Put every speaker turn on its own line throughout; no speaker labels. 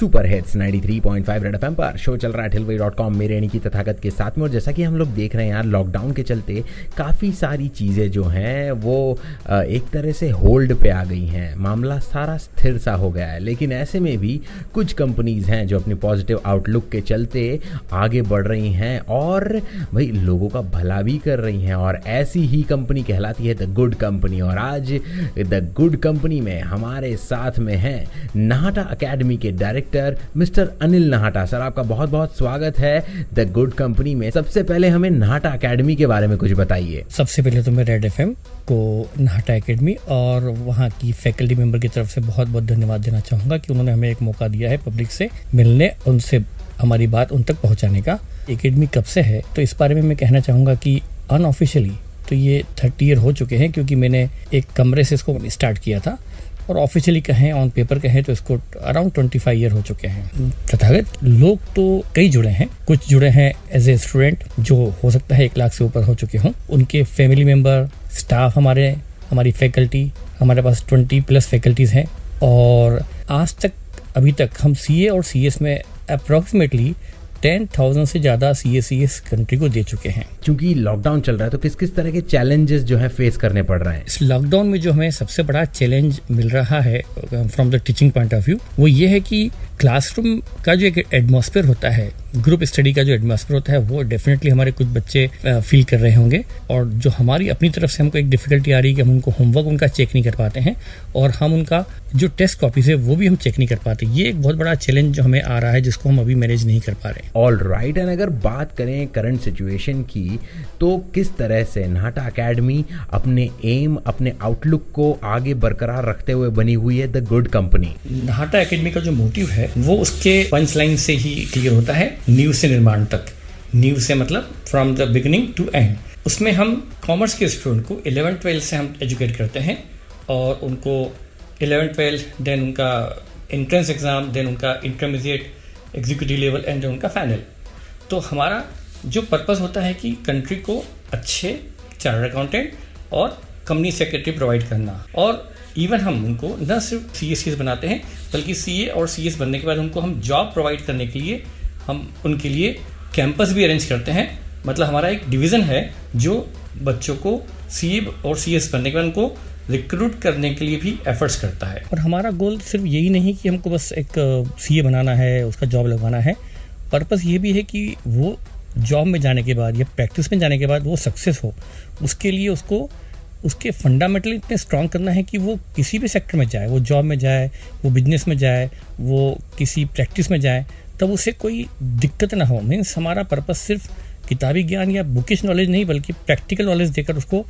super hits 93.5 red पर। Show चल रहा है ठिलवई डॉट कॉम मेरे की तथागत के साथ में। और जैसा कि हम लोग देख रहे हैं यार लॉकडाउन के चलते काफ़ी सारी चीज़ें जो हैं, वो एक तरह से होल्ड पे आ गई हैं। मामला सारा स्थिर सा हो गया है। लेकिन ऐसे में भी कुछ कंपनीज़ हैं जो अपनी पॉजिटिव आउटलुक के चलते आगे बढ़ रही हैं और भाई, लोगों का भला भी कर रही हैं। और ऐसी ही कंपनी कहलाती है द गुड कंपनी और आज द गुड कंपनी में हमारे साथ में हैं नाहटा अकेडमी के director mister Anil Nahata. Sir, आपका बहुत बहुत स्वागत है द गुड कंपनी में। सबसे पहले हमें नाहटा अकेडमी के बारे में कुछ बताइए।
सबसे पहले तो मैं रेड एफएम को नाहटा एकेडमी और वहाँ की फैकल्टी मेंबर की तरफ़ से बहुत बहुत धन्यवाद देना चाहूँगा कि उन्होंने हमें एक मौका दिया है पब्लिक से मिलने, उनसे हमारी बात उन तक पहुँचाने का। एकेडमी कब से है? तो इस बारे में मैं कहना चाहूँगा कि अनऑफिशियली तो ये थर्टी ईयर हो चुके हैं क्योंकि मैंने एक कमरे से इसको स्टार्ट किया था। और ऑफिशियली कहें ऑन पेपर कहें तो इसको अराउंड ट्वेंटी फाइव ईयर हो चुके हैं। तथागत, लोग तो कई जुड़े हैं। कुछ जुड़े हैं एज ए स्टूडेंट जो हो सकता है एक लाख से ऊपर हो चुके हों। उनके फैमिली मेंबर स्टाफ हमारे, हमारी फैकल्टी हमारे पास ट्वेंटी प्लस फैकल्टीज़ हैं। और आज तक, अभी तक हम सी ए और सी एस में अप्रोक्सीमेटली टेन थाउज़ेंड से ज़्यादा C S C S country को दे चुके हैं।
क्योंकि लॉकडाउन चल रहा है तो किस किस तरह के चैलेंजेस जो है फेस करने पड़ रहे हैं?
इस लॉकडाउन में जो हमें सबसे बड़ा चैलेंज मिल रहा है from the teaching point of view वो ये है कि क्लासरूम का जो एक एटमोसफेयर होता है ग्रुप स्टडी का जो एटमॉस्फेयर होता है वो डेफिनेटली हमारे कुछ बच्चे फील कर रहे होंगे और जो हमारी अपनी तरफ़ से हमको एक डिफिकल्टी आ रही है कि हम उनको होमवर्क उनका चेक नहीं कर पाते हैं और हम उनका जो टेस्ट कॉपीज है वो भी हम चेक नहीं कर पाते। ये एक बहुत बड़ा चैलेंज जो हमें आ रहा है जिसको हम अभी मैनेज नहीं कर पा रहे
ऑल राइट एंड अगर बात करें करंट सिचुएशन की तो किस तरह से नाटा अकेडमी अपने एम अपने आउटलुक को आगे बरकरार रखते हुए बनी हुई है the good company
Nahata academy का जो मोटिव है वो उसके पंच लाइन से ही क्लियर होता है। न्यूज़ से निर्माण तक। न्यूज़ से मतलब from the beginning to end उसमें हम कॉमर्स के स्टूडेंट को इलेवन ट्वेल्थ से हम एजुकेट करते हैं और उनको इलेवन ट्वेल्थ देन उनका एंट्रेंस एग्ज़ाम देन उनका इंटरमीडिएट एग्जीक्यूटिव लेवल एंड उनका फाइनल तो हमारा जो पर्पस होता है कि कंट्री को अच्छे चार्टर्ड अकाउंटेंट और कंपनी सेक्रेटरी प्रोवाइड करना। और इवन हम उनको न सिर्फ़ सी एस बनाते हैं, बल्कि सीए और सी एस बनने के बाद उनको हम जॉब प्रोवाइड करने के लिए हम उनके लिए कैंपस भी अरेंज करते हैं। मतलब हमारा एक डिवीज़न है जो बच्चों को सीए और सी एस बनने के बाद उनको रिक्रूट करने के लिए भी एफर्ट्स करता है। और हमारा गोल सिर्फ़ यही नहीं कि हमको बस एक सीए बनाना है, उसका जॉब लगवाना है। पर्पस ये भी है कि वो जॉब में जाने के बाद या प्रैक्टिस में जाने के बाद वो सक्सेस हो, उसके लिए उसको उसके फंडामेंटल इतने स्ट्रांग करना है कि वो किसी भी सेक्टर में जाए, वो जॉब में जाए, वो बिज़नेस में जाए, वो किसी प्रैक्टिस में जाए, तब उसे कोई दिक्कत ना हो। मीन्स हमारा पर्पस सिर्फ़ किताबी ज्ञान या बुकिश नॉलेज नहीं, बल्कि प्रैक्टिकल नॉलेज देकर उसको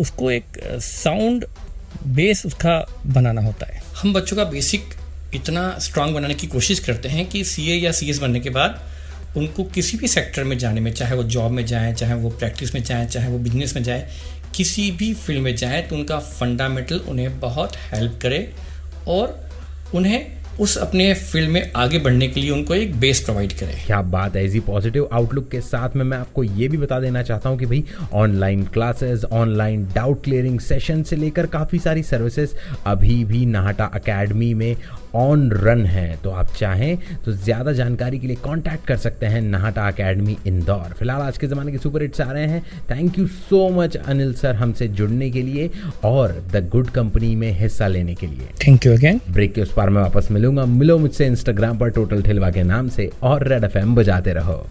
उसको एक साउंड बेस उसका बनाना होता है। हम बच्चों का बेसिक इतना स्ट्रांग बनाने की कोशिश करते हैं कि सीए या सीएस बनने के बाद उनको किसी भी सेक्टर में जाने में, चाहे वो जॉब में जाए, चाहे वो प्रैक्टिस में जाए, चाहे वो बिज़नेस में जाए किसी भी फ़ील्ड में जाए तो उनका फंडामेंटल उन्हें बहुत हेल्प करे और उन्हें उस अपने फ़ील्ड में आगे बढ़ने के लिए उनको एक बेस प्रोवाइड करें।
क्या बात है इसी पॉजिटिव आउटलुक के साथ में मैं आपको ये भी बता देना चाहता हूँ कि भाई online classes online doubt clearing session से लेकर काफ़ी सारी सर्विसेज़ अभी भी नाहटा अकेडमी में ऑन रन है। तो आप चाहें तो ज़्यादा जानकारी के लिए कांटेक्ट कर सकते हैं नाहटा अकेडमी इंदौर फ़िलहाल आज के ज़माने के सुपर हिट्स आ रहे हैं। Thank you so much Anil sir हमसे जुड़ने के लिए और द गुड कंपनी में हिस्सा लेने के लिए।
थैंक यू अगेन
ब्रेक के उस पार में वापस मिलूँगा मिलो मुझसे इंस्टाग्राम पर टोटल ठिलवा के नाम से और रेड एफएम बजाते रहो।